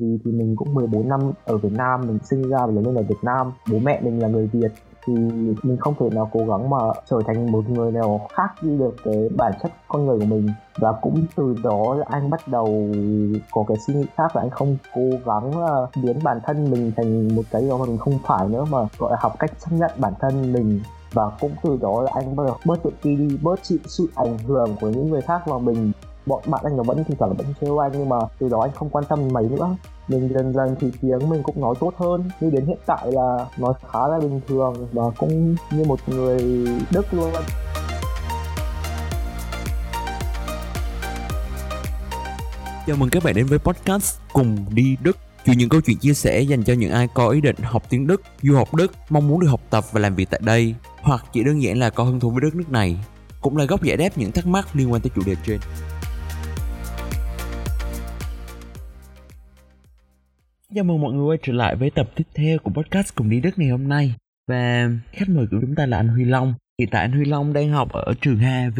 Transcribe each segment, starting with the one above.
gì thì mình cũng 14 năm ở Việt Nam, mình sinh ra và lớn lên ở Việt Nam. Bố mẹ mình là người Việt thì mình không thể nào cố gắng mà trở thành một người nào khác đi được cái bản chất con người của mình. Và cũng từ đó là anh bắt đầu có cái suy nghĩ khác là anh không cố gắng biến bản thân mình thành một cái gì đó mà mình không phải nữa, mà gọi là học cách chấp nhận bản thân mình. Và cũng từ đó là anh bắt đầu bớt tự ti đi, bớt chịu sự ảnh hưởng của những người khác vào mình bọn bạn anh nó vẫn thỉnh thoảng vẫn trêu anh nhưng mà từ đó anh không quan tâm mấy nữa. Mình dần dần thì tiếng mình cũng nói tốt hơn. Nhưng đến hiện tại là nói khá là bình thường và cũng như một người đức luôn. Chào mừng các bạn đến với podcast Cùng đi Đức. Chuyện những câu chuyện chia sẻ dành cho những ai có ý định học tiếng Đức, du học Đức, mong muốn được học tập và làm việc tại đây Hoặc chỉ đơn giản là có hứng thú với đất nước này Cũng là góc giải đáp những thắc mắc liên quan tới chủ đề trên. Chào mừng mọi người quay trở lại với tập tiếp theo của podcast Cùng đi Đức ngày hôm nay Và khách mời của chúng ta là anh Huy Long Hiện tại anh Huy Long đang học ở trường HAV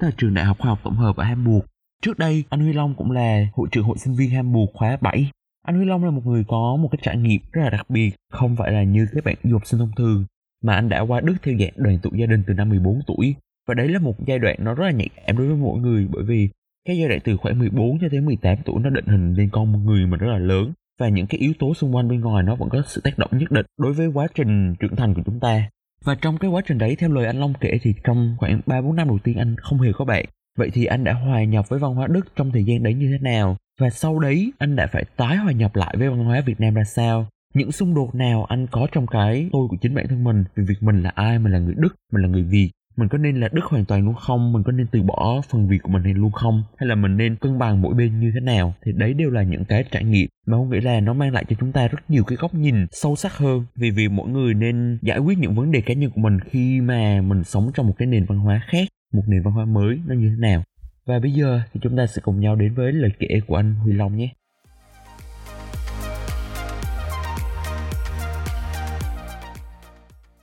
Tức là trường Đại học Khoa học Tổng hợp ở Hamburg Trước đây, anh Huy Long cũng là hội trưởng hội sinh viên Hamburg khóa 7. Anh Huy Long là một người có một cái trải nghiệm rất là đặc biệt, không phải là như các bạn du học sinh thông thường, mà anh đã qua Đức theo dạng đoàn tụ gia đình từ năm 14 tuổi. Và đấy là một giai đoạn nó rất là nhạy cảm đối với mỗi người bởi vì cái giai đoạn từ khoảng 14 cho đến 18 tuổi nó định hình lên con một người mà rất là lớn và những cái yếu tố xung quanh bên ngoài nó vẫn có sự tác động nhất định đối với quá trình trưởng thành của chúng ta. Và trong cái quá trình đấy theo lời anh Long kể thì trong khoảng 3 4 năm đầu tiên anh không hề có bạn Vậy thì anh đã hòa nhập với văn hóa Đức trong thời gian đấy như thế nào? Và sau đấy anh đã phải tái hòa nhập lại với văn hóa Việt Nam ra sao? Những xung đột nào anh có trong cái tôi của chính bản thân mình về việc mình là ai, mình là người Đức, mình là người Việt mình có nên là đức hoàn toàn luôn không? Mình có nên từ bỏ phần việc của mình hay luôn không? Hay là mình nên cân bằng mỗi bên như thế nào? Thì đấy đều là những cái trải nghiệm mà không nghĩ là nó mang lại cho chúng ta rất nhiều cái góc nhìn sâu sắc hơn. Vì vì mỗi người nên giải quyết những vấn đề cá nhân của mình khi mà mình sống trong một cái nền văn hóa khác một nền văn hóa mới nó như thế nào. Và bây giờ thì chúng ta sẽ cùng nhau đến với lời kể của anh Huy Long nhé.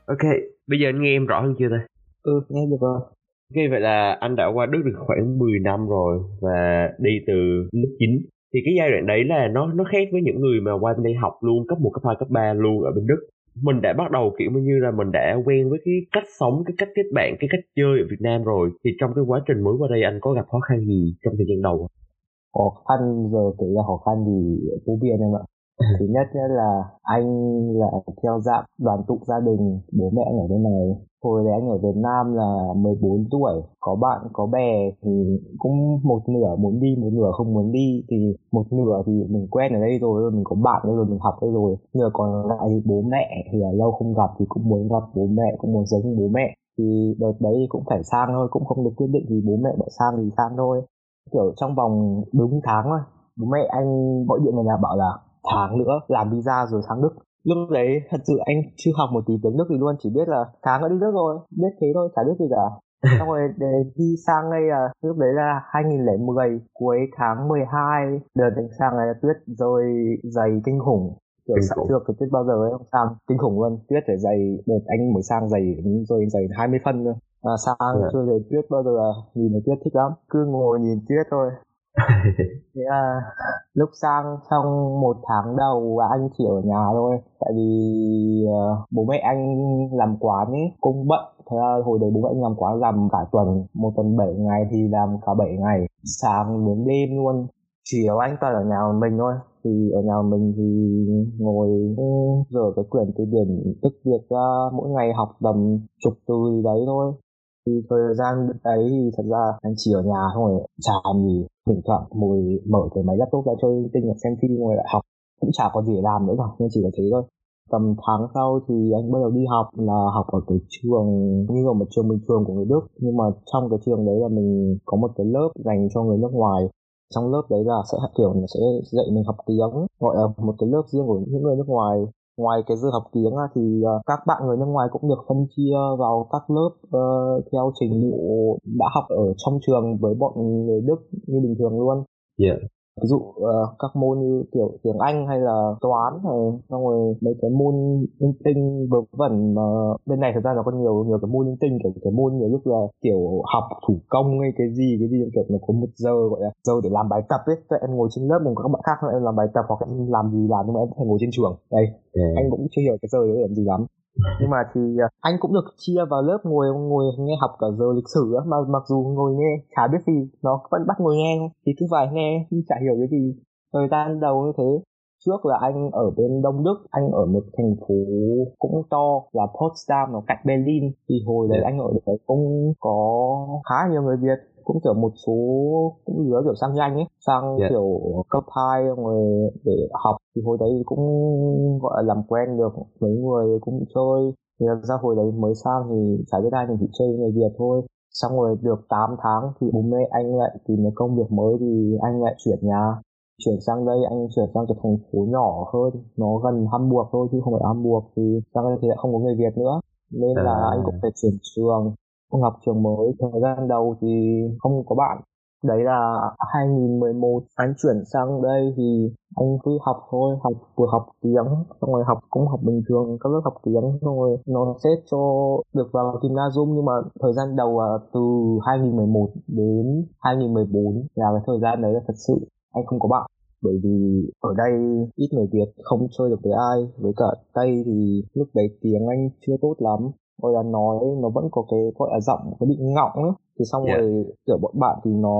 Ok, bây giờ anh nghe em rõ hơn chưa đây? Ừ nghe được rồi. Ok, vậy là anh đã qua Đức được khoảng 10 năm rồi và đi từ lớp 9 thì cái giai đoạn đấy là nó nó khác với những người mà qua bên đây học luôn cấp 1, cấp 2, cấp 3 luôn ở bên Đức. Mình đã bắt đầu kiểu như là mình đã quen với cái cách sống cái cách kết bạn cái cách chơi ở Việt Nam rồi. Thì trong cái quá trình mới qua đây anh có gặp khó khăn gì trong thời gian đầu khó khăn giờ kể ra khó khăn thì phổ biến em ạ Ừ. thứ nhất là anh là theo dạng đoàn tụ gia đình, bố mẹ ở bên này, hồi đấy anh ở Việt Nam là 14 tuổi, có bạn, có bè thì cũng một nửa muốn đi, một nửa không muốn đi, thì một nửa thì mình quen ở đây rồi, mình có bạn đây rồi, mình học đây rồi, nửa còn lại thì bố mẹ thì là lâu không gặp thì cũng muốn gặp bố mẹ, cũng muốn giống bố mẹ. Thì đợt đấy cũng phải sang thôi, cũng không được quyết định thì bố mẹ đã sang thì sang thôi. Kiểu trong vòng đúng tháng thôi bố mẹ anh gọi điện về nhà bảo là tháng nữa làm visa rồi sang Đức. Lúc đấy thật sự anh chưa học một tí tiếng Đức gì luôn chỉ biết là tháng nữa đi Đức rồi biết thế thôi chả biết gì cả. Xong rồi để đi sang đây là lúc đấy là 2010 cuối tháng 12 đợt anh sang này là tuyết rơi dày kinh khủng. Kiểu sợ chưa cái tuyết bao giờ ấy không? Sang kinh khủng luôn. Tuyết phải dày đợt anh mới sang dày rồi dày 20 phân nữa à, sang yeah. chưa thấy tuyết bao giờ nhìn thấy tuyết thích lắm. Cứ ngồi nhìn tuyết thôi thế là lúc sang trong một tháng đầu anh chỉ ở nhà thôi. Tại vì uh, bố mẹ anh làm quán ấy cũng bận. Thế là hồi đấy bố mẹ anh làm quán làm cả tuần một tuần 7 ngày thì làm cả 7 ngày. Sáng đến đêm luôn. Chỉ có anh toàn ở nhà mình thôi. Thì ở nhà mình thì ngồi rửa cái quyển từ điển tức việc ra mỗi ngày học tầm chục từ đấy thôi thì thời gian đấy thì thật ra anh chỉ ở nhà thôi chả làm gì thỉnh thoảng ngồi mở cái máy laptop ra chơi, tinh hoặc xem phim ngồi lại học. Cũng chả có gì để làm nữa cả nên chỉ có thế thôi. Tầm tháng sau thì anh bắt đầu đi học, là học ở cái trường như là một trường bình thường của người Đức. Nhưng mà trong cái trường đấy là mình có một cái lớp dành cho người nước ngoài. Trong lớp đấy là sẽ, kiểu sẽ dạy mình học tiếng, gọi là một cái lớp riêng của những người nước ngoài ngoài cái giờ học tiếng thì ờ, các bạn người nước ngoài cũng được phân chia vào các lớp uh, theo trình độ đã học ở trong trường với bọn người Đức như bình thường luôn. Yeah ví dụ uh, các môn như kiểu tiếng Anh hay là toán hay xong rồi mấy cái môn linh tinh vớ vẩn mà bên này thật ra nó có nhiều nhiều cái môn linh tinh kiểu cái môn nhiều lúc là kiểu học thủ công hay cái gì cái gì kiểu nó có một giờ gọi là giờ để làm bài tập ấy. Tức em ngồi trên lớp cùng các bạn khác em làm bài tập hoặc em làm gì làm nhưng mà em phải ngồi trên trường. Đây yeah. anh cũng chưa hiểu cái giờ đấy làm gì lắm nhưng mà thì à, anh cũng được chia vào lớp ngồi ngồi nghe học cả giờ lịch sử á. Mà mặc dù ngồi nghe chả biết gì nó vẫn bắt ngồi nghe thì cứ phải nghe nhưng chả hiểu cái gì. Thời gian đầu như thế trước là anh ở bên Đông Đức anh ở một thành phố cũng to là Potsdam nó cạnh Berlin. Thì hồi đấy anh ở đấy cũng có khá nhiều người Việt cũng kiểu một số cũng đứa kiểu sang nhanh ấy sang yeah. Dạ. kiểu cấp 2 rồi để học thì hồi đấy cũng gọi là làm quen được mấy người cũng chơi thì ra hồi đấy mới sang thì chả biết ai mình chỉ chơi người Việt thôi xong rồi được 8 tháng thì bố mẹ anh lại tìm một công việc mới thì anh lại chuyển nhà chuyển sang đây anh chuyển sang cái thành phố nhỏ hơn nó gần Hamburg thôi chứ không phải Hamburg thì sang đây thì lại không có người Việt nữa nên là à. anh cũng phải chuyển trường học trường mới thời gian đầu thì không có bạn. Đấy là 2011 anh chuyển sang đây thì anh cứ học thôi, học vừa học tiếng, xong rồi học cũng học bình thường, các lớp học tiếng, xong rồi nó xét cho được vào gymnasium. Nhưng mà thời gian đầu là từ 2011 đến 2014 là cái thời gian đấy là thật sự anh không có bạn. Bởi vì ở đây ít người Việt, không chơi được với ai. Với cả Tây thì lúc đấy tiếng Anh chưa tốt lắm gọi là nói nó vẫn có cái gọi là giọng nó bị ngọng ấy. Thì xong yeah. rồi kiểu bọn bạn thì nó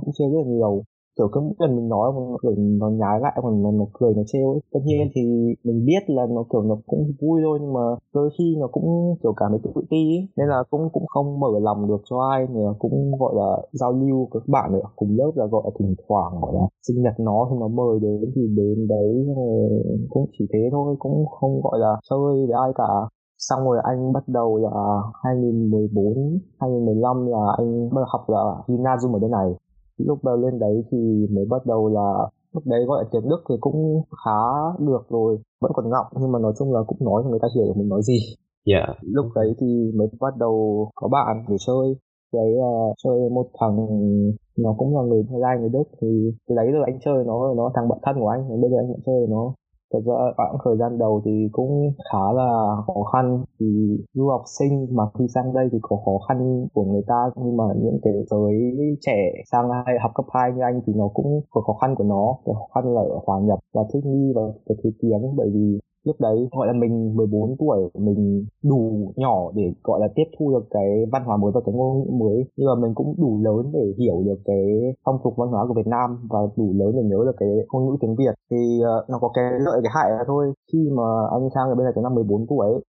cũng chơi rất là nhiều. Kiểu cứ mỗi lần mình nói kiểu nó nhái lại còn nó, nó cười nó trêu ấy. Tất nhiên thì mình biết là nó kiểu nó cũng vui thôi nhưng mà đôi khi nó cũng kiểu cảm thấy tự ti ấy. nên là cũng cũng không mở lòng được cho ai là cũng gọi là giao lưu với các bạn ở cùng lớp là gọi là thỉnh thoảng gọi là sinh nhật nó thì nó mời đến thì đến đấy rồi cũng chỉ thế thôi cũng không gọi là chơi với ai cả xong rồi anh bắt đầu là 2014 2015 là anh bắt đầu học là gymnasium ở bên này lúc đầu lên đấy thì mới bắt đầu là lúc đấy gọi là tiếng Đức thì cũng khá được rồi vẫn còn ngọng nhưng mà nói chung là cũng nói cho người ta hiểu mình nói gì yeah. Dạ. lúc đấy thì mới bắt đầu có bạn để chơi đấy là chơi một thằng nó cũng là người Thái Lan người Đức thì đấy rồi anh chơi nó nó thằng bạn thân của anh bây giờ anh vẫn chơi nó thật ra khoảng thời gian đầu thì cũng khá là khó khăn. Thì du học sinh mà khi sang đây thì có khó khăn của người ta, nhưng mà những cái giới trẻ sang hay học cấp 2 như anh thì nó cũng có khó khăn của nó. Cái khó khăn là ở hòa nhập và thích nghi và cái thứ tiếng. Bởi vì lúc đấy gọi là mình 14 tuổi mình đủ nhỏ để gọi là tiếp thu được cái văn hóa mới và cái ngôn ngữ mới. Nhưng mà mình cũng đủ lớn để hiểu được cái phong tục văn hóa của Việt Nam và đủ lớn để nhớ được cái ngôn ngữ tiếng Việt. Thì uh, nó có cái lợi cái hại là thôi. Khi mà anh sang ở bên này cái năm 14 tuổi ấy,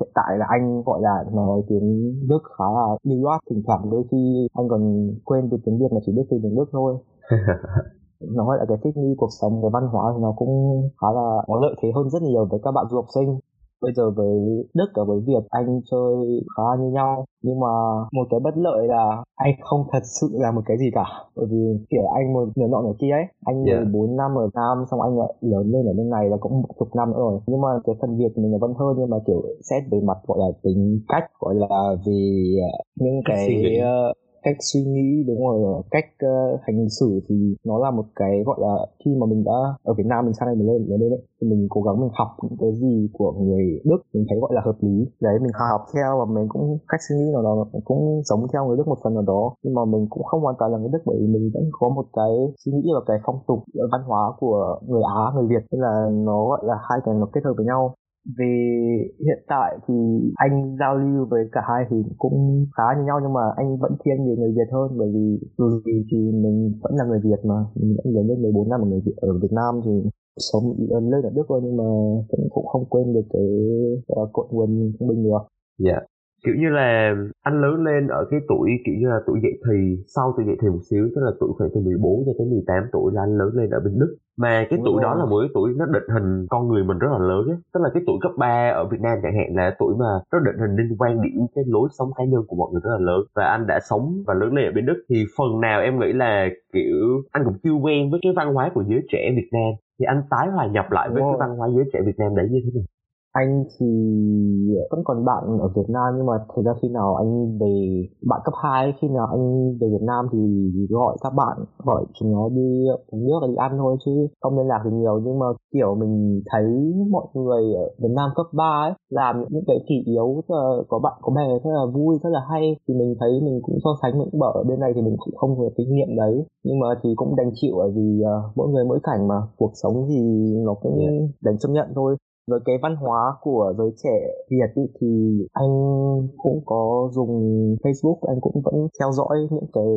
hiện tại là anh gọi là nói tiếng Đức khá là lưu loát thỉnh thoảng đôi khi anh còn quên từ tiếng Việt mà chỉ biết từ tiếng Đức thôi. nó gọi là cái thích nghi cuộc sống cái văn hóa thì nó cũng khá là có lợi thế hơn rất nhiều với các bạn du học sinh. Bây giờ với Đức và với Việt anh chơi khá như nhau. Nhưng mà một cái bất lợi là anh không thật sự là một cái gì cả. Bởi vì kiểu anh một nửa nọ nửa kia ấy anh yeah. 14 năm ở Nam xong anh lại lớn lên ở bên này là cũng một chục năm nữa rồi. Nhưng mà cái phần Việt mình là vẫn hơn nhưng mà kiểu xét về mặt gọi là tính cách gọi là vì những cái cách suy nghĩ đúng rồi ờ, cách uh, hành xử thì nó là một cái gọi là khi mà mình đã ở Việt Nam mình sang đây mình lên ở đây đấy thì mình cố gắng mình học những cái gì của người Đức mình thấy gọi là hợp lý. Đấy mình học theo và mình cũng cách suy nghĩ nào đó cũng giống theo người Đức một phần nào đó nhưng mà mình cũng không hoàn toàn là người Đức bởi vì mình vẫn có một cái suy nghĩ và cái phong tục ờ, văn hóa của người Á người Việt nên là nó gọi là hai cái nó kết hợp với nhau về hiện tại thì anh giao lưu với cả hai thì cũng khá như nhau nhưng mà anh vẫn thiên về người Việt hơn bởi vì dù gì thì mình vẫn là người Việt mà mình vẫn lớn lên 14 năm ở người Việt, ở Việt Nam thì sống lớn lên ở Đức thôi nhưng mà cũng cũng không quên được cái uh, cội nguồn của mình được. Dạ. Yeah kiểu như là anh lớn lên ở cái tuổi kiểu như là tuổi dậy thì sau tuổi dậy thì một xíu tức là tuổi khoảng từ 14 cho tới 18 tuổi là anh lớn lên ở bên Đức. Mà cái Đúng tuổi rồi. đó là một cái tuổi nó định hình con người mình rất là lớn ấy. tức là cái tuổi cấp 3 ở Việt Nam chẳng hạn là tuổi mà nó định hình nên quan điểm cái lối sống cá nhân của mọi người rất là lớn. Và anh đã sống và lớn lên ở bên Đức. Thì phần nào em nghĩ là kiểu anh cũng chưa quen với cái văn hóa của giới trẻ Việt Nam. Thì anh tái hòa nhập lại với cái văn hóa giới trẻ Việt Nam đấy như thế nào anh thì vẫn còn bạn ở Việt Nam nhưng mà thực ra khi nào anh về bạn cấp 2 khi nào anh về Việt Nam thì gọi các bạn gọi chúng nó đi uống nước đi ăn thôi chứ không liên lạc được nhiều. Nhưng mà kiểu mình thấy mọi người ở Việt Nam cấp 3 ấy làm những cái kỷ yếu có bạn có bè rất là vui rất là hay. Thì mình thấy mình cũng so sánh mình cũng bảo ở bên này thì mình cũng không có kinh nghiệm đấy. Nhưng mà thì cũng đành chịu bởi vì uh, mỗi người mỗi cảnh mà cuộc sống thì nó cũng đành chấp nhận thôi với cái văn hóa của giới trẻ Việt ý, thì anh cũng có dùng Facebook anh cũng vẫn theo dõi những cái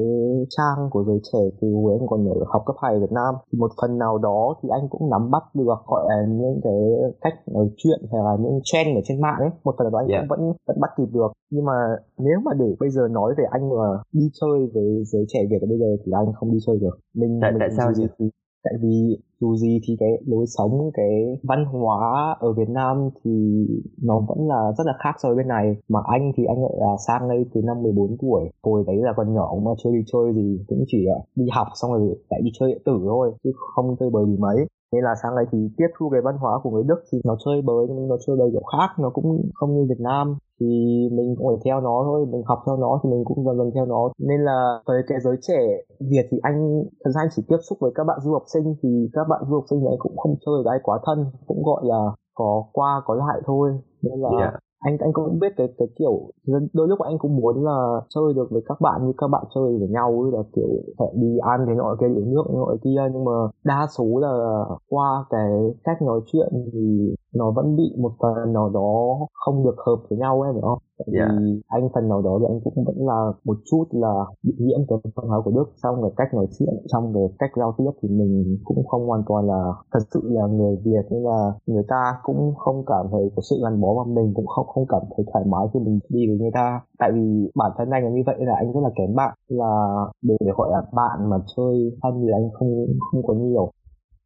trang của giới trẻ từ hồi anh còn ở học cấp 2 ở Việt Nam. Thì một phần nào đó thì anh cũng nắm bắt được gọi là những cái cách nói chuyện hay là những trend ở trên mạng ấy. Một phần nào đó anh yeah. cũng vẫn vẫn bắt kịp được. Nhưng mà nếu mà để bây giờ nói về anh mà đi chơi với giới trẻ Việt bây giờ thì anh không đi chơi được. Mình tại, mình tại sao gì thì tại vì dù gì thì cái lối sống, cái văn hóa ở Việt Nam thì nó vẫn là rất là khác so với bên này. Mà anh thì anh lại là sang đây từ năm 14 tuổi. Hồi đấy là còn nhỏ mà chưa đi chơi thì cũng chỉ là đi học, xong rồi lại đi chơi điện tử thôi, chứ không chơi bời gì mấy. Nên là sang đây thì tiếp thu cái văn hóa của người Đức thì nó chơi bời, nhưng nó chơi bời kiểu khác, nó cũng không như Việt Nam thì mình cũng phải theo nó thôi, mình học theo nó thì mình cũng dần dần theo nó. Nên là với cái giới trẻ Việt thì anh, thật ra anh chỉ tiếp xúc với các bạn du học sinh thì các bạn du học sinh này cũng không chơi với ai quá thân, cũng gọi là có qua có lại thôi. Nên là yeah anh anh cũng biết cái cái kiểu đôi lúc anh cũng muốn là chơi được với các bạn như các bạn chơi với nhau là kiểu hẹn đi ăn thế nọ kia, uống nước nọ kia. Nhưng mà đa số là qua cái cách nói chuyện thì nó vẫn bị một phần nào đó không được hợp với nhau em phải không? Tại yeah. vì dạ. anh phần nào đó thì anh cũng vẫn là một chút là bị nhiễm cái văn hóa của đức trong cái cách nói chuyện trong cái cách giao tiếp thì mình cũng không hoàn toàn là thật sự là người việt nên là người ta cũng không cảm thấy có sự gắn bó mà mình cũng không không cảm thấy thoải mái khi mình đi với người ta tại vì bản thân anh là như vậy là anh rất là kém bạn là để gọi là bạn mà chơi thân thì anh không không có nhiều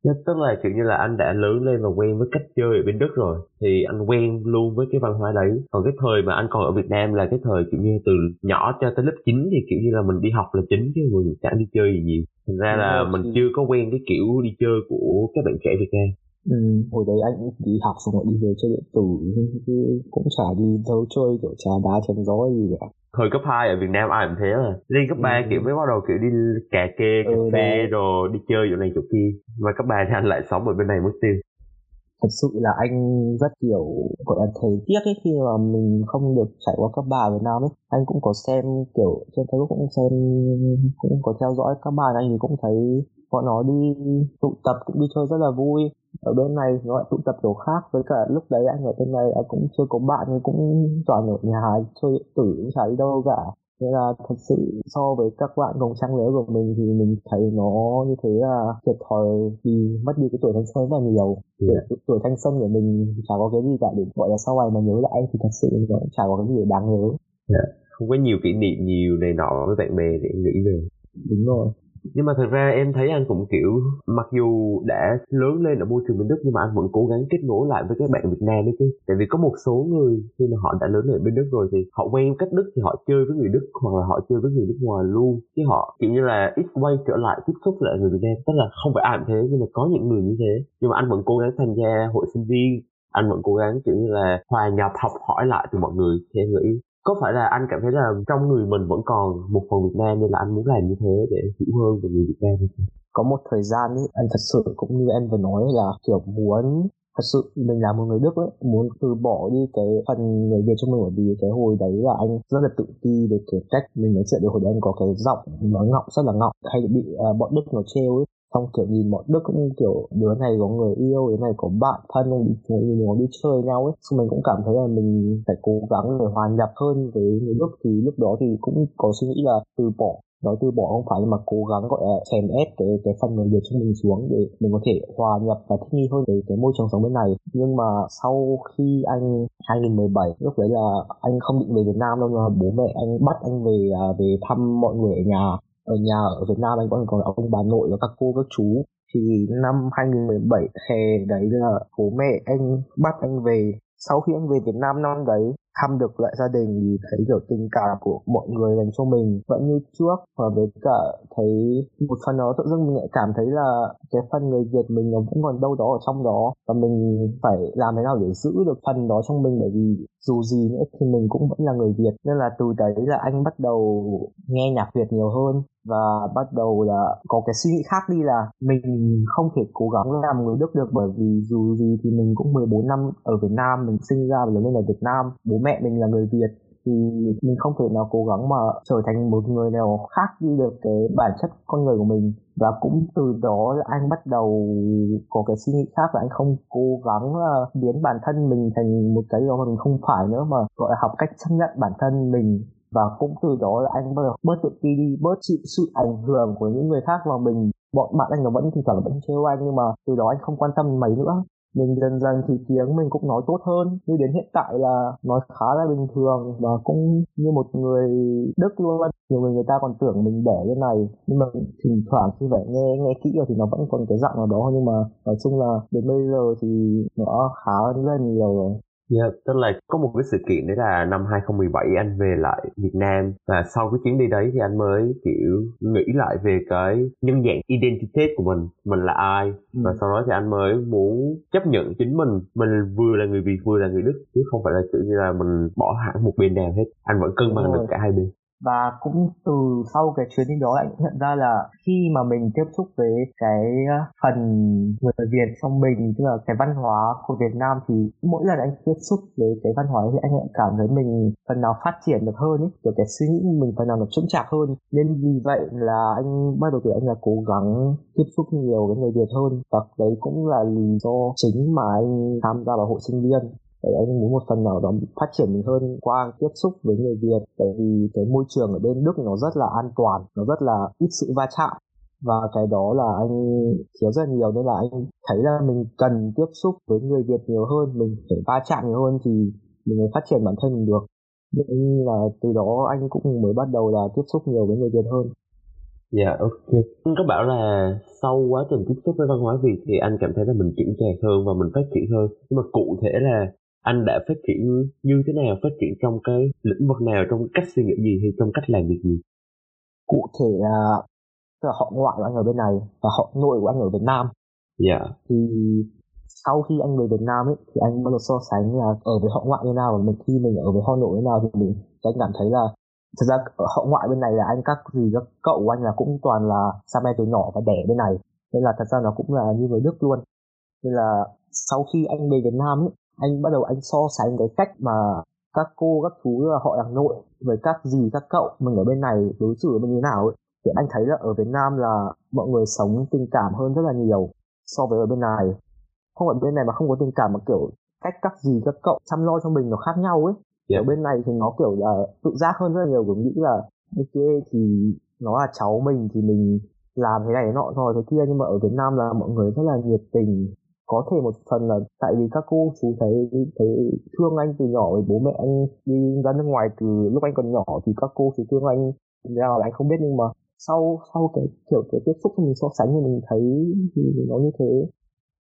Nhất tức là kiểu như là anh đã lớn lên và quen với cách chơi ở bên Đức rồi thì anh quen luôn với cái văn hóa đấy. Còn cái thời mà anh còn ở Việt Nam là cái thời kiểu như từ nhỏ cho tới lớp 9 thì kiểu như là mình đi học là chính chứ mình chẳng đi chơi gì nhiều. Thành ra là mình chưa có quen cái kiểu đi chơi của các bạn trẻ Việt Nam. Ừ, hồi đấy anh cũng đi học xong rồi đi về chơi điện tử chứ cũng chả đi đâu chơi kiểu trà đá chém gió gì cả thời cấp 2 ở Việt Nam ai cũng thế mà. Lên cấp 3 ừ. kiểu mới bắt đầu kiểu đi cà kê cà ừ, phê rồi đi chơi chỗ này chỗ kia. Mà cấp 3 thì anh lại sống ở bên này mất tiêu. Thật sự là anh rất kiểu gọi là thấy tiếc ấy khi mà mình không được trải qua cấp ba ở Việt Nam ấy anh cũng có xem kiểu trên Facebook cũng xem cũng có theo dõi. Các bạn anh thì cũng thấy bọn nó đi tụ tập cũng đi chơi rất là vui ở bên này nó lại tụ tập đồ khác với cả lúc đấy anh ở bên này anh cũng chưa có bạn nhưng cũng toàn ở nhà chơi điện tử cũng chả đi đâu cả nên là thật sự so với các bạn đồng trang lứa của mình thì mình thấy nó như thế là thiệt thòi vì mất đi cái tuổi thanh xuân rất là nhiều yeah. Dạ. tuổi thanh xuân của mình chả có cái gì cả để gọi là sau này mà nhớ lại thì thật sự nó cũng chả có cái gì để đáng nhớ yeah. Dạ. không có nhiều kỷ niệm nhiều này nọ với bạn bè để nghĩ về đúng rồi nhưng mà thật ra em thấy anh cũng, kiểu, mặc dù đã lớn lên ở môi trường bên Đức nhưng mà anh vẫn cố gắng kết nối lại với các bạn Việt Nam đấy chứ. Tại vì có một số người khi mà họ đã lớn lên ở bên Đức rồi thì họ quen cách Đức thì họ chơi với người Đức hoặc là họ chơi với người nước ngoài luôn. Chứ họ, kiểu như là, ít quay trở lại tiếp xúc lại người Việt Nam. Tức là không phải ai cũng thế, nhưng mà có những người như thế. Nhưng mà anh vẫn cố gắng tham gia hội sinh viên. Anh vẫn cố gắng, kiểu như là, hòa nhập, học hỏi lại từ mọi người. Thì em nghĩ có phải là anh cảm thấy là trong người mình vẫn còn một phần Việt Nam nên là anh muốn làm như thế để hiểu hơn về người Việt Nam có một thời gian ấy anh thật sự cũng như em vừa nói là kiểu muốn thật sự mình là một người Đức ấy muốn từ bỏ đi cái phần người Việt trong mình bởi vì cái hồi đấy là anh rất là tự ti về cái cách mình nói chuyện được hồi đấy anh có cái giọng nói ngọng rất là ngọng hay bị uh, bọn Đức nó trêu ấy xong kiểu nhìn bọn Đức cũng kiểu, đứa này có người yêu, đứa này có bạn thân không đi chơi nó đi chơi nhau ấy. Xong mình cũng cảm thấy là mình phải cố gắng để hòa nhập hơn với người Đức thì lúc đó thì cũng có suy nghĩ là từ bỏ. Nói từ bỏ không phải mà cố gắng, gọi là, chèn ép cái cái phần người Việt cho mình xuống để mình có thể hòa nhập và thích nghi hơn với cái môi trường sống bên này. Nhưng mà sau khi anh 2017 lúc đấy là anh không định về Việt Nam đâu mà bố mẹ anh bắt anh về à, về thăm mọi người ở nhà ở nhà ở Việt Nam anh vẫn còn ông bà nội và các cô, các chú. Thì năm 2017 hè đấy là bố mẹ anh bắt anh về. Sau khi anh về Việt Nam năm đấy thăm được lại gia đình thì thấy kiểu tình cảm của mọi người dành cho mình vẫn như trước. Và với cả thấy một phần đó tự dưng mình lại cảm thấy là cái phần người Việt mình nó vẫn còn đâu đó ở trong đó. Và mình phải làm thế nào để giữ được phần đó trong mình, bởi vì dù gì nữa thì mình cũng vẫn là người Việt. Nên là từ đấy là anh bắt đầu nghe nhạc Việt nhiều hơn và bắt đầu là có cái suy nghĩ khác đi là mình không thể cố gắng làm người Đức được, bởi vì dù gì thì mình cũng 14 năm ở Việt Nam, mình sinh ra và lớn lên ở Việt Nam. Bố mẹ mình là người Việt thì mình không thể nào cố gắng mà trở thành một người nào khác đi được cái bản chất con người của mình. Và cũng từ đó là anh bắt đầu có cái suy nghĩ khác là anh không cố gắng uh, biến bản thân mình thành một cái đó mà mình không phải nữa mà gọi là học cách chấp nhận bản thân mình. Và cũng từ đó là anh bắt đầu bớt tự ti đi bớt chịu sự ảnh hưởng của những người khác vào mình. Bọn bạn anh nó vẫn thỉnh thoảng vẫn trêu anh nhưng mà từ đó anh không quan tâm mấy nữa mình dần dần thì tiếng mình cũng nói tốt hơn. Như đến hiện tại là nói khá là bình thường và cũng như một người đức luôn. Nhiều người người ta còn tưởng mình đẻ cái này, nhưng mà thỉnh thoảng khi phải nghe nghe kỹ rồi thì nó vẫn còn cái dạng nào đó. Nhưng mà nói chung là đến bây giờ thì nó khá lên nhiều rồi yeah, tức là có một cái sự kiện đấy là năm 2017 anh về lại Việt Nam. Và sau cái chuyến đi đấy thì anh mới kiểu nghĩ lại về cái nhân dạng identity của mình, mình là ai. Ừ. và sau đó thì anh mới muốn chấp nhận chính mình, mình vừa là người Việt vừa là người Đức chứ không phải là kiểu như là mình bỏ hẳn một bên nào hết, anh vẫn cân bằng được cả hai bên và cũng từ sau cái chuyến đi đó anh nhận ra là khi mà mình tiếp xúc với cái ờ, phần người Việt trong mình, tức là cái văn hóa của Việt Nam thì mỗi lần anh tiếp xúc với cái văn hóa thì anh lại cảm thấy mình phần nào phát triển được hơn ấy kiểu cái suy nghĩ mình phần nào nó chững chạc hơn. Nên vì vậy là anh bắt đầu từ anh là cố gắng tiếp xúc nhiều với người Việt hơn. Và đấy cũng là lý do chính mà anh tham gia vào hội sinh viên để anh muốn một phần nào đó phát triển mình hơn qua tiếp xúc với người Việt tại vì cái môi trường ở bên Đức nó rất là an toàn nó rất là ít sự va chạm và cái đó là anh thiếu rất nhiều nên là anh thấy là mình cần tiếp xúc với người Việt nhiều hơn mình phải va chạm nhiều hơn thì mình mới phát triển bản thân mình được nên là từ đó anh cũng mới bắt đầu là tiếp xúc nhiều với người Việt hơn Dạ yeah, ok. Anh có bảo là sau quá trình tiếp xúc với văn hóa Việt thì anh cảm thấy là mình trưởng thành hơn và mình phát triển hơn. Nhưng mà cụ thể là anh đã phát triển như thế nào? Phát triển trong cái lĩnh vực nào? Trong cách suy nghĩ gì? Hay trong cách làm việc gì? Cụ thể là tức là họ ngoại của anh ở bên này và họ nội của anh ở Việt Nam. Dạ. Yeah. thì sau khi anh về Việt Nam ấy thì anh bắt đầu so sánh là ở với họ ngoại như nào và mình khi mình ở với họ nội như nào thì mình anh cảm thấy là thật ra ở họ ngoại bên này là anh các gì các cậu của anh là cũng toàn là cha mẹ từ nhỏ và đẻ bên này. Nên là thật ra nó cũng là như người Đức luôn. Nên là sau khi anh về Việt Nam ấy, anh bắt đầu anh so sánh cái cách mà các cô các chú là họ đằng nội với các gì các cậu mình ở bên này đối xử với như thế nào ấy thì anh thấy là ở Việt Nam là mọi người sống tình cảm hơn rất là nhiều so với ở bên này. Không phải bên này mà không có tình cảm mà kiểu cách các gì các cậu chăm lo cho mình nó khác nhau ấy. Yeah. ở bên này thì nó kiểu là tự giác hơn rất là nhiều kiểu nghĩ là ok thì nó là cháu mình thì mình làm thế này thế nọ thôi thế kia. Nhưng mà ở Việt Nam là mọi người rất là nhiệt tình có thể một phần là tại vì các cô chú thấy thấy thương anh từ nhỏ với bố mẹ anh đi ra nước ngoài từ lúc anh còn nhỏ thì các cô chú thương anh nào là anh không biết nhưng mà sau sau cái kiểu cái tiếp xúc mình so sánh thì mình thấy thì nó như thế.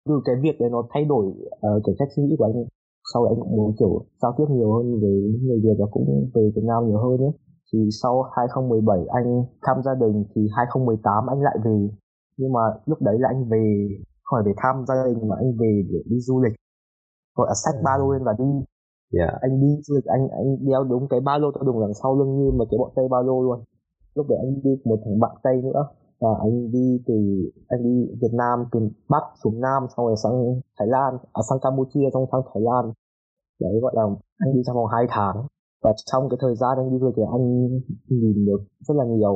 Từ cái việc đấy nó thay đổi uh, cái cách suy nghĩ của anh sau đấy anh cũng muốn kiểu giao tiếp nhiều hơn với người Việt và cũng về Việt Nam nhiều hơn ấy. Thì sau 2017 anh thăm gia đình thì 2018 anh lại về. Nhưng mà lúc đấy là anh về khỏi về thăm gia đình mà anh về để đi du lịch. Gọi là xách ba lô lên và đi. Yeah. anh đi du lịch anh anh đeo đúng cái ba lô to đùng đằng sau lưng như một cái bọn tây ba lô luôn. Lúc đấy anh đi một thằng bạn tây nữa. Và anh đi từ anh đi Việt Nam từ Bắc xuống Nam xong rồi sang Thái Lan à sang Campuchia xong sang Thái Lan. Đấy gọi là anh đi trong vòng 2 tháng. Và trong cái thời gian anh đi du lịch thì anh nhìn được rất là nhiều.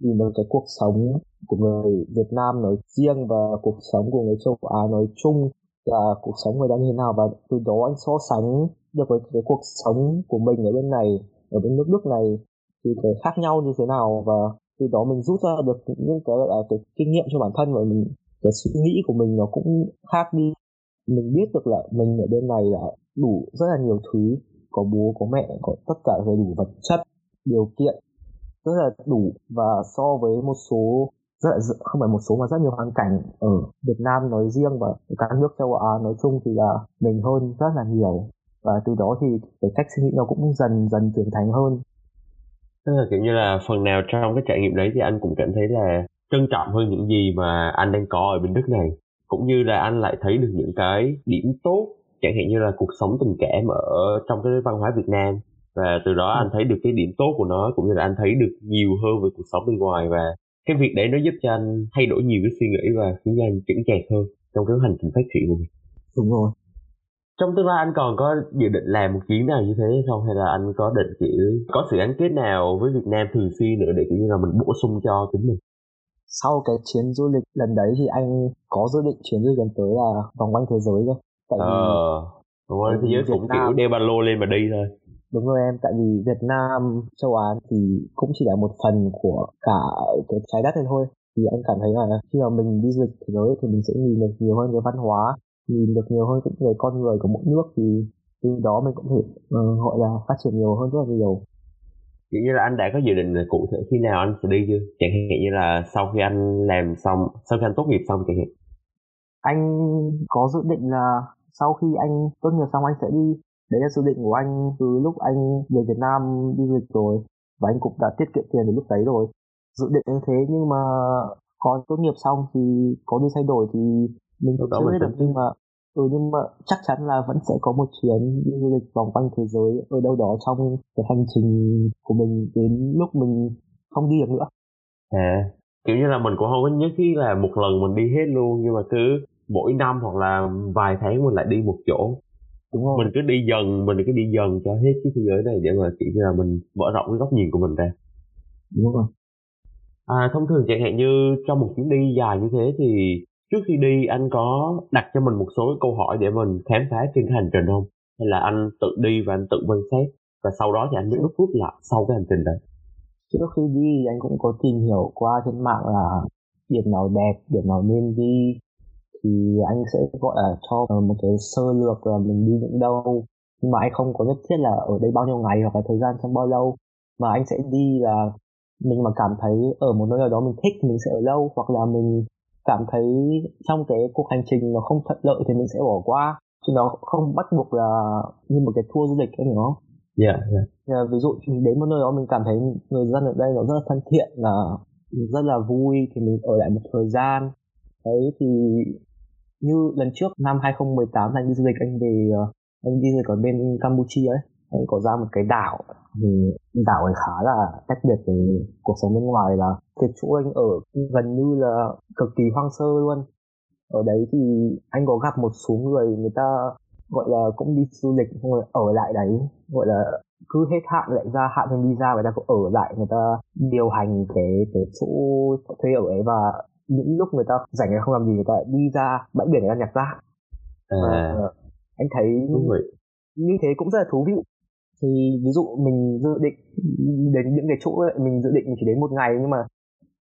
Nhìn được cái cuộc sống của người Việt Nam nói riêng và cuộc sống của người châu Á nói chung là cuộc sống người ta như thế nào. Và từ đó anh so sánh được với cái cuộc sống của mình ở bên này, ở bên nước Đức này, thì cái khác nhau như thế nào? Và từ đó mình rút ra được những cái là, cái kinh nghiệm cho bản thân và mình, cái suy nghĩ của mình nó cũng khác đi. Mình biết được là mình ở bên này là đủ rất là nhiều thứ, có bố, có mẹ, có tất cả đầy đủ vật chất, điều kiện rất là đủ. Và so với một số rất là không phải một số mà rất nhiều hoàn cảnh ở Việt Nam nói riêng và các nước châu Á nói chung thì là mình hơn rất là nhiều. Và từ đó thì cái cách suy nghĩ nó cũng dần dần trưởng thành hơn. Tức là kiểu như là phần nào trong cái trải nghiệm đấy thì anh cũng cảm thấy là trân trọng hơn những gì mà anh đang có ở bên Đức này? Cũng như là anh lại thấy được những cái điểm tốt chẳng hạn như là cuộc sống tình cảm ở trong cái văn hóa Việt Nam. Và từ đó anh thấy được cái điểm tốt của nó cũng như là anh thấy được nhiều hơn về cuộc sống bên ngoài và cái việc đấy nó giúp cho anh thay đổi nhiều cái suy nghĩ và khiến cho anh chững chạc hơn trong cái hành trình phát triển của mình. Đúng rồi. Trong tương lai anh còn có dự định làm một chuyến nào như thế không? Hay là anh có định kiểu có sự gắn kết nào với Việt Nam thường xuyên nữa để kiểu như là mình bổ sung cho chính mình? Sau cái chuyến du lịch lần đấy thì anh có dự định chuyến du lịch lần tới là vòng quanh thế giới thôi tại vì ờ vòng quanh thế giới cũng Nam, kiểu đeo ba lô lên mà đi thôi đúng rồi em tại vì Việt Nam châu Á thì cũng chỉ là một phần của cả cái trái đất này thôi. Thì anh cảm thấy là khi mà mình đi du lịch thế giới thì mình sẽ nhìn được nhiều hơn cái văn hóa nhìn được nhiều hơn cũng về con người của mỗi nước. Thì từ đó mình cũng thể uh, gọi là phát triển nhiều hơn rất là nhiều. Kiểu như là anh đã có dự định là cụ thể khi nào anh sẽ đi chưa? Chẳng hạn như là sau khi anh làm xong sau khi anh tốt nghiệp xong chẳng hạn. Anh có dự định là sau khi anh tốt nghiệp xong anh sẽ đi đấy là dự định của anh từ lúc anh về Việt Nam đi du lịch rồi. Và anh cũng đã tiết kiệm tiền từ lúc đấy rồi. Dự định như thế nhưng mà còn tốt nghiệp xong thì có đi thay đổi thì mình cũng chưa biết được. Nhưng mà ừ nhưng mà chắc chắn là vẫn sẽ có một chuyến đi du lịch vòng quanh thế giới ở đâu đó trong cái hành trình của mình đến lúc mình không đi được nữa. À kiểu như là mình cũng không có nhất thiết là một lần mình đi hết luôn nhưng mà cứ mỗi năm hoặc là vài tháng mình lại đi một chỗ Đúng không? mình cứ đi dần mình cứ đi dần cho hết cái thế giới này để mà kiểu như là mình mở rộng cái góc nhìn của mình ra. Đúng rồi à, thông thường chẳng hạn như trong một chuyến đi dài như thế thì trước khi đi anh có đặt cho mình một số câu hỏi để mình khám phá trên cái hành trình không? Hay là anh tự đi và anh tự quan sát và sau đó thì anh mới rút rút lại sau cái hành trình đấy? Trước khi đi anh cũng có tìm hiểu qua trên mạng là điểm nào đẹp điểm nào nên đi thì anh sẽ gọi là cho một cái sơ lược là mình đi những đâu nhưng mà anh không có nhất thiết là ở đây bao nhiêu ngày hoặc là thời gian trong bao lâu mà anh sẽ đi là mình mà cảm thấy ở một nơi nào đó mình thích mình sẽ ở lâu hoặc là mình cảm thấy trong cái cuộc hành trình nó không thuận lợi thì mình sẽ bỏ qua chứ nó không bắt buộc là như một cái tour du lịch anh hiểu không? Dạ. Yeah, yeah. ví dụ đến một nơi đó mình cảm thấy người dân ở đây nó rất là thân thiện là rất là vui thì mình ở lại một thời gian đấy thì như lần trước, năm 2018 anh đi du lịch, anh về ờ, anh đi du lịch ở bên Campuchia ấy. Anh có ra một cái đảo, thì đảo ấy khá là tách biệt với cuộc sống bên ngoài là cái chỗ anh ở gần như là cực kỳ hoang sơ luôn. Ở đấy thì anh có gặp một số người người ta gọi là cũng đi du lịch, xong rồi ở lại đấy, gọi là cứ hết hạn lại ra, hạn thì đi ra người ta cũng ở lại, người ta điều hành cái cái chỗ thuê ở ấy và những lúc người ta rảnh không làm gì người ta đi ra bãi biển để ăn nhặt rác à. anh thấy như thế cũng rất là thú vị. Thì ví dụ mình dự định đến những cái chỗ ấy, mình dự định chỉ đến một ngày nhưng mà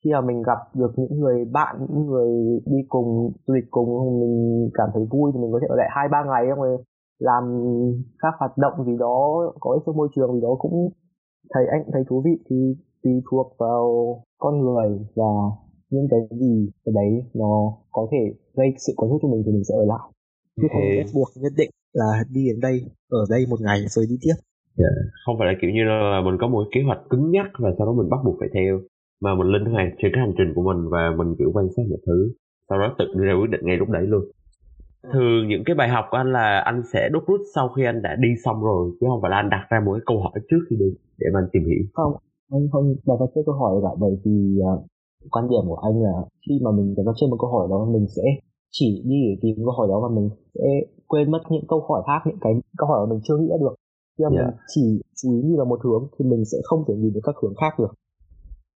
khi mà mình gặp được những người bạn những người đi cùng du lịch cùng mình cảm thấy vui thì mình có thể ở lại hai ba ngày xong rồi làm các hoạt động gì đó có ích cho môi trường gì đó cũng thấy anh thấy thú vị. Thì tùy thuộc vào con người và những cái gì ở đấy nó có thể gây sự cuốn hút cho mình thì mình sẽ ở lại chứ không bắt buộc nhất định là đi đến đây ở đây một ngày rồi đi tiếp yeah. Dạ, không phải là kiểu như là mình có một kế hoạch cứng nhắc và sau đó mình bắt buộc phải theo mà mình linh hoạt trên cái hành trình của mình và mình kiểu quan sát mọi thứ sau đó tự đưa ra quyết định ngay lúc đấy luôn ừ. thường những cái bài học của anh là anh sẽ đúc rút sau khi anh đã đi xong rồi chứ không phải là anh đặt ra một cái câu hỏi trước khi đi để mà anh tìm hiểu không anh không đặt ra câu hỏi cả bởi vì uh, quan điểm của anh là khi mà mình đặt trên một câu hỏi đó mình sẽ chỉ đi để tìm câu hỏi đó và mình sẽ quên mất những câu hỏi khác những cái câu hỏi mà mình chưa nghĩ được. Khi mà yeah. mình chỉ chú ý nhìn vào một hướng thì mình sẽ không thể nhìn được các hướng khác được.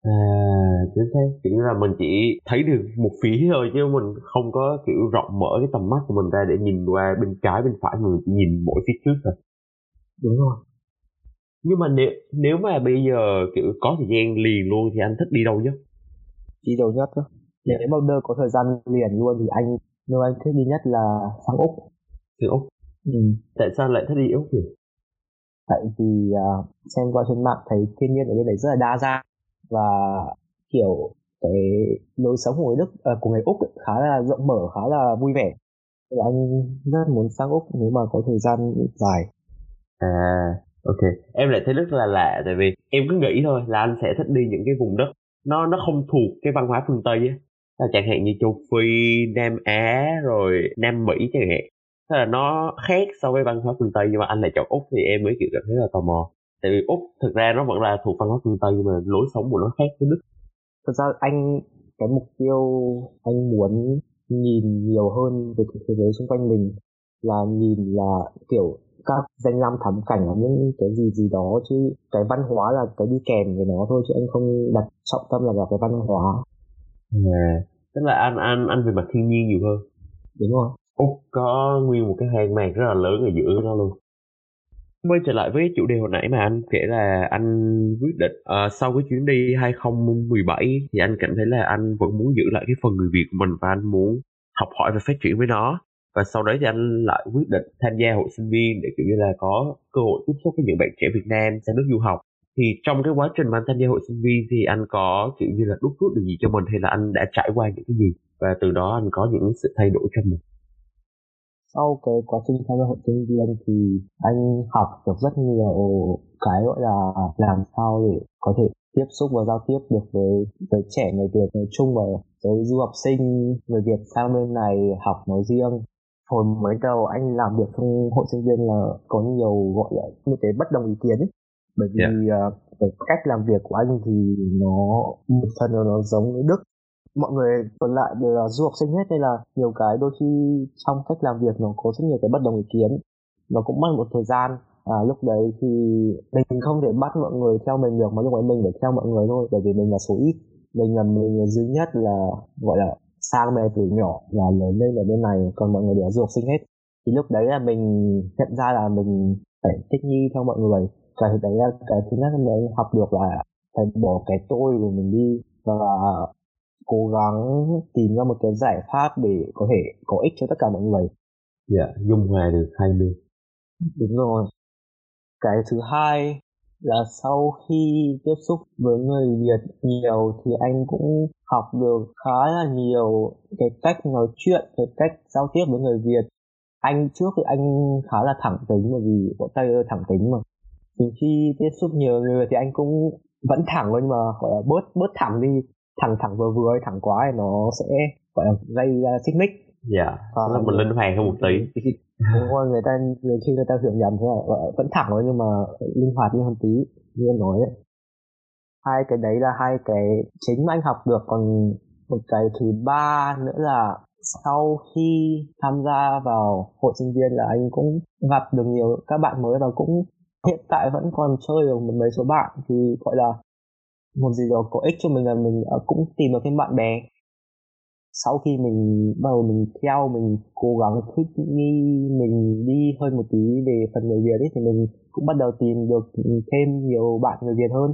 À, chính xác. Kiểu là mình chỉ thấy được một phía thôi chứ mình không có kiểu rộng mở cái tầm mắt của mình ra để nhìn qua bên trái bên phải mình chỉ nhìn mỗi phía trước thôi. Đúng rồi. Nhưng mà nếu nếu mà bây giờ kiểu có thời gian liền luôn thì anh thích đi đâu nhất đi đâu nhất đó. Nếu mà đơ có thời gian liền luôn thì anh nơi anh thích đi nhất là sang úc. Sang úc? Ừ. tại sao lại thích đi úc nhỉ? Tại vì uh, xem qua trên mạng thấy thiên nhiên ở bên đấy rất là đa dạng và kiểu cái lối sống của người Đức à, của người Úc ấy, khá là rộng mở khá là vui vẻ. Là anh rất muốn sang Úc nếu mà có thời gian dài. À ok. Em lại thấy rất là lạ tại vì em cứ nghĩ thôi là anh sẽ thích đi những cái vùng đất nó nó không thuộc cái văn hóa phương tây á. Là chẳng hạn như châu phi, nam á, rồi nam mỹ chẳng hạn. Thế là nó khác so với văn hóa phương tây, nhưng mà anh lại chọn úc thì em mới, kiểu, cảm thấy là tò mò. Tại vì úc thực ra nó vẫn là thuộc văn hóa phương tây, nhưng mà lối sống của nó khác với đức. Thật ra anh, cái mục tiêu anh muốn nhìn nhiều hơn về thế giới xung quanh mình là nhìn là, kiểu các danh lam thắng cảnh là những cái gì gì đó chứ cái văn hóa là cái đi kèm với nó thôi chứ anh không đặt trọng tâm là vào cái văn hóa. À, tức là anh anh anh về mặt thiên nhiên nhiều hơn. Đúng rồi. Úc có nguyên một cái hang mạc rất là lớn ở giữa nó luôn. Quay trở lại với chủ đề hồi nãy mà anh kể là anh quyết định uh, sau cái chuyến đi 2017 thì anh cảm thấy là anh vẫn muốn giữ lại cái phần người Việt của mình và anh muốn học hỏi và phát triển với nó và sau đấy thì anh lại quyết định tham gia hội sinh viên để, kiểu như là, có cơ hội tiếp xúc với những bạn trẻ Việt Nam sang nước du học. Thì trong cái quá trình mà anh tham gia hội sinh viên thì anh có, kiểu như là, đúc rút được gì cho mình hay là anh đã trải qua những cái gì? Và từ đó anh có những sự thay đổi cho mình. Sau cái quá trình tham gia hội sinh viên thì anh học được rất nhiều cái, gọi là, làm sao để có thể tiếp xúc và giao tiếp được với với trẻ người Việt nói chung và với du học sinh người Việt sang bên này học nói riêng hồi mới đầu anh làm việc trong hội sinh viên là có nhiều gọi là những cái bất đồng ý kiến ấy. bởi vì yeah. uh, cái cách làm việc của anh thì nó một phần là nó giống với Đức mọi người còn lại đều là du học sinh hết nên là nhiều cái đôi khi trong cách làm việc nó có rất nhiều cái bất đồng ý kiến nó cũng mất một thời gian à, lúc đấy thì mình không thể bắt mọi người theo mình được mà lúc đấy mình phải theo mọi người thôi bởi vì mình là số ít mình là mình duy nhất là gọi là sang mẹ từ nhỏ và lớn lên ở bên này còn mọi người đều là du học sinh hết. Thì lúc đấy là mình nhận ra là mình phải thích nghi theo mọi người. Cái đấy là cái thứ nhất mình học được là phải bỏ cái tôi của mình đi và cố gắng tìm ra một cái giải pháp để có thể có ích cho tất cả mọi người. Dạ yeah, dung hòa được hai bên đúng rồi. Cái thứ hai là sau khi tiếp xúc với người Việt nhiều thì anh cũng học được khá là nhiều cái cách nói chuyện, cái cách giao tiếp với người Việt. Anh trước thì anh khá là thẳng tính bởi vì bọn tay thẳng tính mà. Thì khi tiếp xúc nhiều người thì anh cũng vẫn thẳng thôi, nhưng mà, gọi là, bớt bớt thẳng đi. Thẳng thẳng vừa vừa thẳng quá thì nó sẽ, gọi là, gây ra xích mích dạ. Yeah. là mình linh hoạt hơn một tí. đúng rồi người ta nhiều khi người ta hiểu nhầm thế là vẫn thẳng thôi nhưng mà linh hoạt như hơn tí như em nói đấy hai cái đấy là hai cái chính mà anh học được. Còn một cái thứ ba nữa là sau khi tham gia vào hội sinh viên là anh cũng gặp được nhiều các bạn mới và cũng hiện tại vẫn còn chơi được một mấy số bạn. Thì gọi là một gì đó có ích cho mình là mình ờ, cũng tìm được thêm bạn bè sau khi mình bắt đầu mình theo mình cố gắng thích nghi mình đi hơn một tí về phần người Việt ấy thì mình cũng bắt đầu tìm được thêm nhiều bạn người Việt hơn.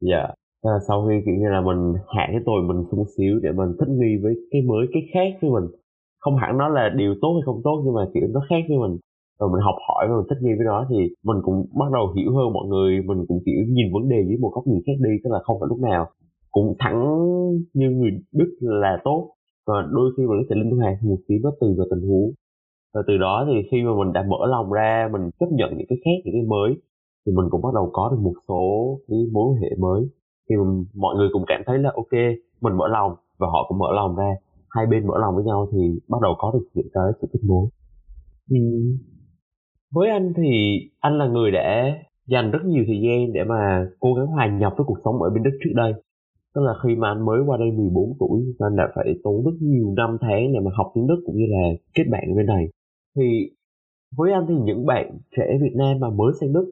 Dạ. Yeah. à, sau khi kiểu như là mình hạ cái tôi mình xuống xíu để mình thích nghi với cái mới cái khác với mình. Không hẳn nó là điều tốt hay không tốt nhưng mà kiểu nó khác với mình. Rồi mình học hỏi và mình thích nghi với nó thì mình cũng bắt đầu hiểu hơn mọi người. Mình cũng kiểu nhìn vấn đề với một góc nhìn khác đi tức là không phải lúc nào cũng thẳng như người đức là tốt và đôi khi mình có thể linh hoạt một tí nó tùy vào tình huống. Và từ đó thì khi mà mình đã mở lòng ra, mình chấp nhận những cái khác, những cái mới, thì mình cũng bắt đầu có được một số cái mối quan hệ mới. Thì mọi người cũng cảm thấy là, ok, mình mở lòng và họ cũng mở lòng ra, hai bên mở lòng với nhau thì bắt đầu có được những cái sự kết nối. Ừ. Với anh thì anh là người đã dành rất nhiều thời gian để mà cố gắng hòa nhập với cuộc sống ở bên Đức trước đây tức là khi mà anh mới qua đây 14 tuổi, anh đã phải tốn rất nhiều năm tháng để mà học tiếng Đức cũng như là kết bạn bên này. Thì với anh thì những bạn trẻ Việt Nam mà mới sang Đức,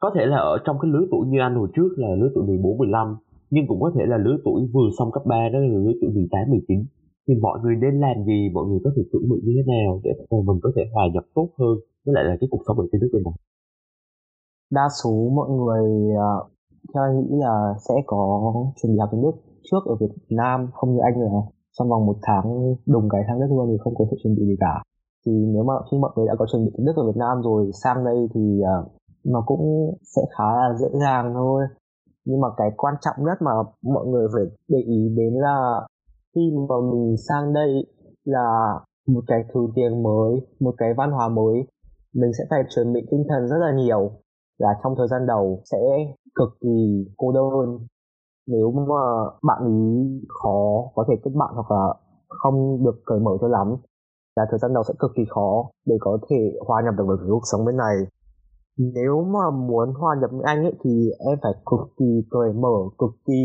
có thể là ở trong cái lứa tuổi như anh hồi trước là lứa tuổi 14 15 nhưng cũng có thể là lứa tuổi vừa xong cấp 3 đó là lứa tuổi 18 19 thì mọi người nên làm gì? Mọi người có thể chuẩn bị như thế nào để mình có thể hòa nhập tốt hơn với lại là cái cuộc sống ở trên nước bên này? Đa số mọi người à, theo anh nghĩ là sẽ có chuẩn bị học tiếng Đức trước ở Việt Nam không như anh là trong vòng một tháng đùng cái tháng Đức luôn thì không có sự chuẩn bị gì cả. Thì nếu mà khi mọi người đã có chuẩn bị tiếng Đức ở Việt Nam rồi sang đây thì uh, nó cũng sẽ khá là dễ dàng thôi. Nhưng mà cái quan trọng nhất mà mọi người phải để ý đến là khi mà mình sang đây là một cái thứ tiếng mới một cái văn hóa mới mình sẽ phải chuẩn bị tinh thần rất là nhiều. Là trong thời gian đầu sẽ cực kỳ cô đơn. Nếu mà bạn ý khó, có thể kết bạn hoặc là không được cởi mở cho lắm, là thời gian đầu sẽ cực kỳ khó để có thể hòa nhập được với cuộc sống bên này. Nếu mà muốn hòa nhập với anh ấy thì em phải cực kỳ cởi mở, cực kỳ,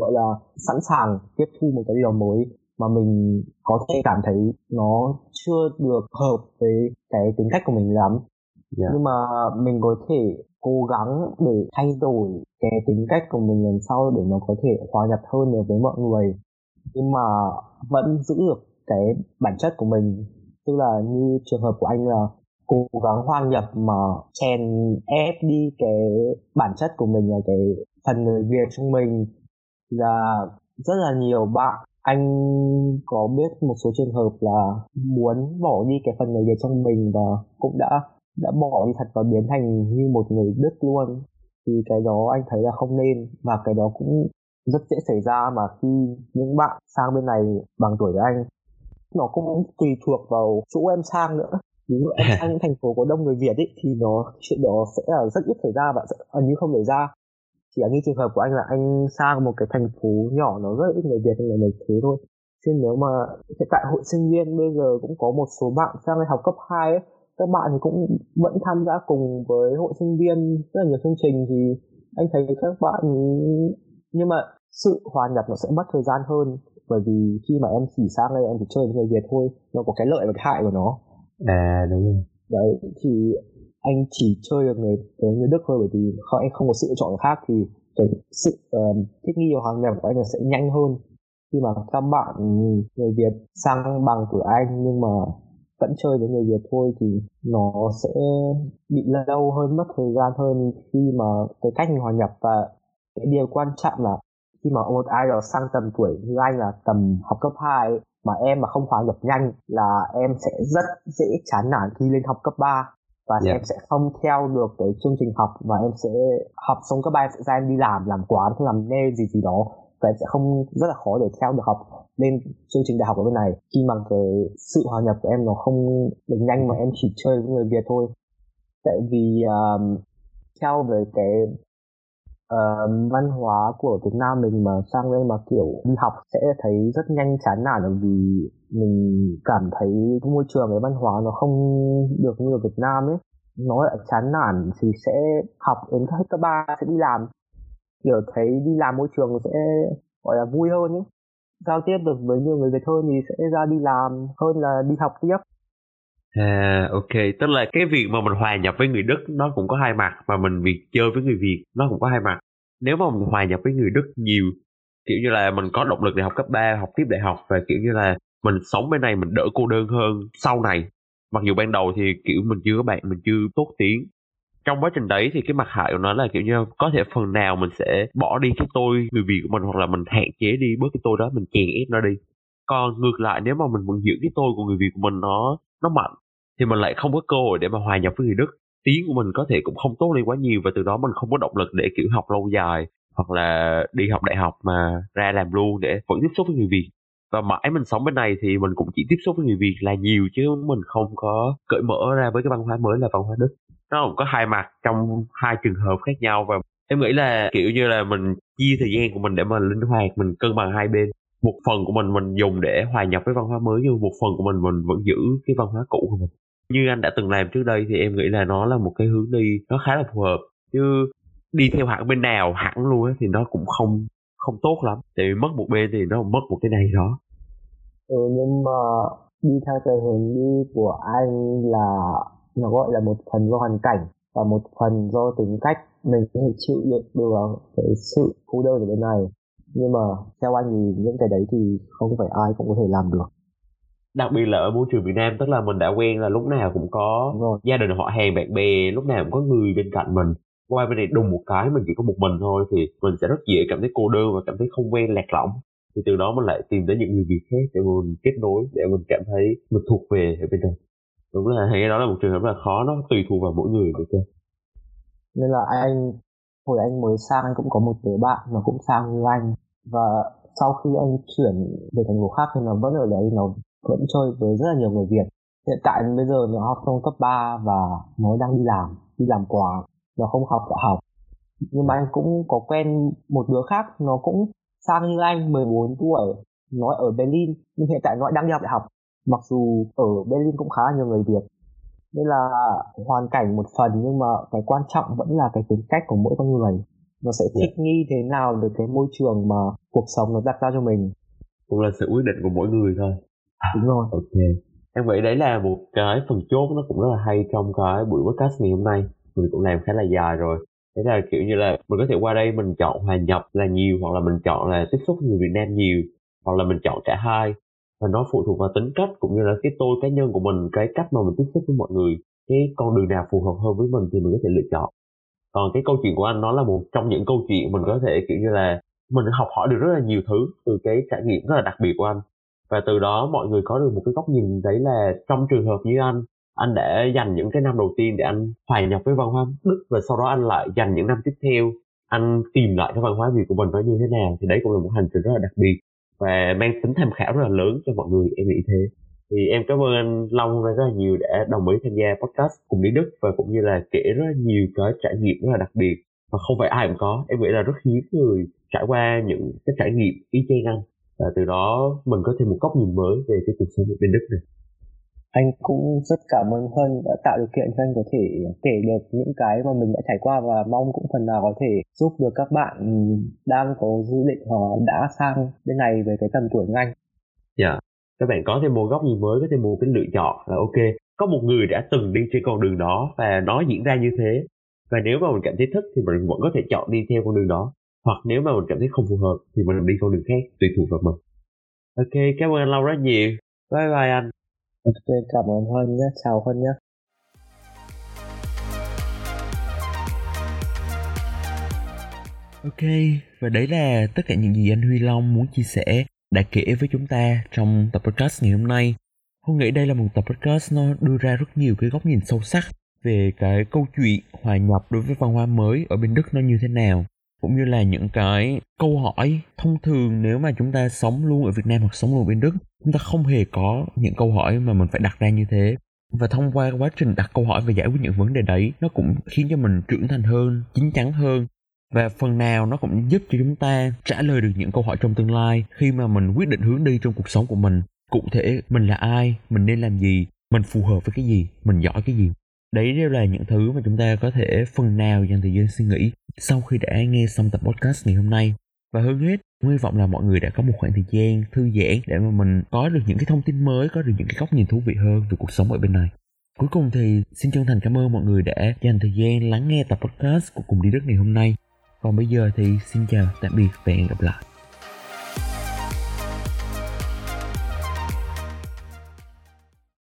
gọi là, sẵn sàng tiếp thu một cái điều mới mà mình có thể cảm thấy nó chưa được hợp với cái tính cách của mình lắm yeah. nhưng mà mình có thể cố gắng để thay đổi cái tính cách của mình lần sau để nó có thể hòa nhập hơn được với mọi người. Nhưng mà vẫn giữ được cái bản chất của mình. Tức là như trường hợp của anh là cố gắng hòa nhập mà chèn ép đi cái bản chất của mình là cái phần người Việt trong mình là rất là nhiều bạn. Anh có biết một số trường hợp là muốn bỏ đi cái phần người Việt trong mình và cũng đã đã bỏ đi thật và biến thành như một người Đức luôn. Thì cái đó anh thấy là không nên và cái đó cũng rất dễ xảy ra mà khi những bạn sang bên này bằng tuổi của anh nó cũng tùy thuộc vào chỗ em sang nữa. Ví dụ em sang những thành phố có đông người Việt ấy thì nó chuyện đó sẽ là rất ít xảy ra và gần như không xảy ra. Chỉ là như trường hợp của anh là anh sang một cái thành phố nhỏ nó rất ít người Việt nên là mới thế thôi. Chứ nếu mà hiện tại hội sinh viên bây giờ cũng có một số bạn sang đây học cấp 2 ấy các bạn thì cũng vẫn tham gia cùng với hội sinh viên rất là nhiều chương trình thì anh thấy các bạn nhưng mà sự hòa nhập nó sẽ mất thời gian hơn. Bởi vì khi mà em chỉ sang đây em chỉ chơi với người Việt thôi nó có cái lợi và cái hại của nó. À đúng rồi. Đấy thì anh chỉ chơi được người với người Đức thôi bởi vì không anh không có sự lựa chọn khác thì cái sự uh, thích nghi và hòa nhập của anh sẽ nhanh hơn. Khi mà các bạn người Việt sang bằng tuổi anh nhưng mà vẫn chơi với người Việt thôi thì nó sẽ bị lâu hơn mất thời gian hơn khi mà cái cách mình hòa nhập và cái điều quan trọng là khi mà một ai đó sang tầm tuổi như anh là tầm học cấp 2 mà em mà không hòa nhập nhanh là em sẽ rất dễ chán nản khi lên học cấp 3 và yeah. em sẽ không theo được cái chương trình học và em sẽ học xong cấp ba sẽ ra em đi làm làm quán làm nail gì gì đó. Và em sẽ không rất là khó để theo được học lên chương trình đại học ở bên này. Khi mà cái sự hòa nhập của em nó không được nhanh mà em chỉ chơi với người Việt thôi. Tại vì um, theo về cái uh, văn hóa của Việt Nam mình mà sang đây mà kiểu đi học sẽ thấy rất nhanh chán nản bởi vì mình cảm thấy cái môi trường cái văn hóa nó không được như ở Việt Nam ấy. Nó lại chán nản thì sẽ học đến hết cấp ba sẽ đi làm. Kiểu thấy đi làm môi trường sẽ gọi là vui hơn ấy giao tiếp được với nhiều người Việt hơn thì sẽ ra đi làm hơn là đi học tiếp À ok, tức là cái việc mà mình hòa nhập với người Đức nó cũng có hai mặt mà mình việc chơi với người Việt nó cũng có hai mặt. Nếu mà mình hòa nhập với người Đức nhiều kiểu như là mình có động lực để học cấp 3, học tiếp đại học và kiểu như là mình sống bên này mình đỡ cô đơn hơn sau này. Mặc dù ban đầu thì kiểu mình chưa có bạn, mình chưa tốt tiếng trong quá trình đấy thì cái mặt hại của nó là, kiểu như, có thể phần nào mình sẽ bỏ đi cái tôi người việt của mình, hoặc là mình hạn chế đi bớt cái tôi đó, mình chèn ép nó đi. Còn ngược lại, nếu mà mình vẫn giữ cái tôi của người việt của mình nó nó mạnh, thì mình lại không có cơ hội để mà hòa nhập với người đức. Tiếng của mình có thể cũng không tốt lên quá nhiều, và từ đó mình không có động lực để, kiểu, học lâu dài, hoặc là đi học đại học mà ra làm luôn để vẫn tiếp xúc với người việt. Và mãi mình sống bên này thì mình cũng chỉ tiếp xúc với người việt là nhiều chứ mình không có cởi mở ra với cái văn hóa mới là văn hóa đức nó cũng có hai mặt trong hai trường hợp khác nhau và em nghĩ là kiểu như là mình chia thời gian của mình để mà linh hoạt mình cân bằng hai bên. Một phần của mình mình dùng để hòa nhập với văn hóa mới nhưng một phần của mình mình vẫn giữ cái văn hóa cũ của mình. Như anh đã từng làm trước đây thì em nghĩ là nó là một cái hướng đi nó khá là phù hợp. Chứ đi theo hẳn bên nào hẳn luôn á thì nó cũng không không tốt lắm. Tại vì mất một bên thì nó mất một cái này đó. Ừ, nhưng mà đi theo cái hướng đi của anh là nó gọi là một phần do hoàn cảnh và một phần do tính cách mình có thể chịu đựng được cái sự cô đơn ở bên này. Nhưng mà theo anh thì những cái đấy thì không phải ai cũng có thể làm được. Đặc biệt là ở môi trường Việt Nam tức là mình đã quen là lúc nào cũng có gia đình họ hàng bạn bè lúc nào cũng có người bên cạnh mình. Qua bên này đùng một cái mình chỉ có một mình thôi thì mình sẽ rất dễ cảm thấy cô đơn và cảm thấy không quen lạc lõng. Thì từ đó mình lại tìm đến những người Việt khác để mình kết nối để mình cảm thấy mình thuộc về ở bên đây đúng là cái đó là một trường hợp rất là khó, nó tùy thuộc vào mỗi người được chưa nên là anh, hồi anh mới sang anh cũng có một đứa bạn nó cũng sang như anh. Và sau khi anh chuyển về thành phố khác thì nó vẫn ở đấy, nó vẫn chơi với rất là nhiều người Việt. Hiện tại bây giờ nó học trong cấp 3 và nó đang đi làm đi làm quà. Nó không học đại học. Nhưng mà anh cũng có quen một đứa khác, nó cũng sang như anh 14 tuổi, nó ở Berlin. Nhưng hiện tại nó đang đi học đại học mặc dù ở Berlin cũng khá nhiều người Việt nên là hoàn cảnh một phần nhưng mà cái quan trọng vẫn là cái tính cách của mỗi con người. Nó sẽ thích yeah. nghi thế nào được cái môi trường mà cuộc sống nó đặt ra cho mình. Cũng là sự quyết định của mỗi người thôi. Đúng rồi. Ok. Em nghĩ đấy là một cái phần chốt nó cũng rất là hay trong cái buổi podcast ngày hôm nay. Mình cũng làm khá là dài rồi. Thế là kiểu như là mình có thể qua đây mình chọn hòa nhập là nhiều hoặc là mình chọn là tiếp xúc với người Việt Nam nhiều hoặc là mình chọn cả hai và nó phụ thuộc vào tính cách cũng như là cái tôi cá nhân của mình, cái cách mà mình tiếp xúc với mọi người, cái con đường nào phù hợp hơn với mình thì mình có thể lựa chọn. Còn cái câu chuyện của anh, nó là một trong những câu chuyện mình có thể, kiểu như là, mình học hỏi được rất là nhiều thứ từ cái trải nghiệm rất là đặc biệt của anh. Và từ đó mọi người có được một cái góc nhìn đấy là trong trường hợp như anh anh đã dành những cái năm đầu tiên để anh hòa nhập với văn hóa đức và sau đó anh lại dành những năm tiếp theo anh tìm lại cái văn hóa việt của mình nó như thế nào thì đấy cũng là một hành trình rất là đặc biệt và mang tính tham khảo rất là lớn cho mọi người, em nghĩ thế. Thì em cảm ơn anh Long rất là nhiều đã đồng ý tham gia podcast cùng đi Đức và cũng như là kể rất là nhiều cái trải nghiệm rất là đặc biệt. Và không phải ai cũng có. Em nghĩ là rất hiếm người trải qua những cái trải nghiệm y chang anh. Và từ đó mình có thêm một góc nhìn mới về cái cuộc sống ở bên Đức này anh cũng rất cảm ơn Huân đã tạo điều kiện cho anh có thể kể được những cái mà mình đã trải qua và mong cũng phần nào có thể giúp được các bạn đang có dự định họ đã sang bên này về cái tầm tuổi của anh. Dạ, yeah. các bạn có thêm một góc nhìn mới, có thêm một cái lựa chọn là ok. Có một người đã từng đi trên con đường đó và nó diễn ra như thế. Và nếu mà mình cảm thấy thích thì mình vẫn có thể chọn đi theo con đường đó. Hoặc nếu mà mình cảm thấy không phù hợp thì mình đi con đường khác tùy thuộc vào mình. Ok, cảm ơn anh Long rất nhiều. Bye bye anh. Ok, cảm ơn Huân nhé. Chào Huân nhé. Ok, và đấy là tất cả những gì anh Huy Long muốn chia sẻ đã kể với chúng ta trong tập podcast ngày hôm nay. Không nghĩ đây là một tập podcast nó đưa ra rất nhiều cái góc nhìn sâu sắc về cái câu chuyện hòa nhập đối với văn hóa mới ở bên Đức nó như thế nào cũng như là những cái câu hỏi thông thường nếu mà chúng ta sống luôn ở Việt Nam hoặc sống luôn ở bên Đức chúng ta không hề có những câu hỏi mà mình phải đặt ra như thế. Và thông qua quá trình đặt câu hỏi và giải quyết những vấn đề đấy, nó cũng khiến cho mình trưởng thành hơn, chín chắn hơn. Và phần nào nó cũng giúp cho chúng ta trả lời được những câu hỏi trong tương lai khi mà mình quyết định hướng đi trong cuộc sống của mình. Cụ thể, mình là ai, mình nên làm gì, mình phù hợp với cái gì, mình giỏi cái gì. Đấy đều là những thứ mà chúng ta có thể phần nào dành thời gian suy nghĩ sau khi đã nghe xong tập podcast ngày hôm nay. Và hơn hết hy vọng là mọi người đã có một khoảng thời gian thư giãn để mà mình có được những cái thông tin mới, có được những cái góc nhìn thú vị hơn về cuộc sống ở bên này. Cuối cùng thì xin chân thành cảm ơn mọi người đã dành thời gian lắng nghe tập podcast của cùng đi đất ngày hôm nay. Còn bây giờ thì xin chào, tạm biệt và hẹn gặp lại.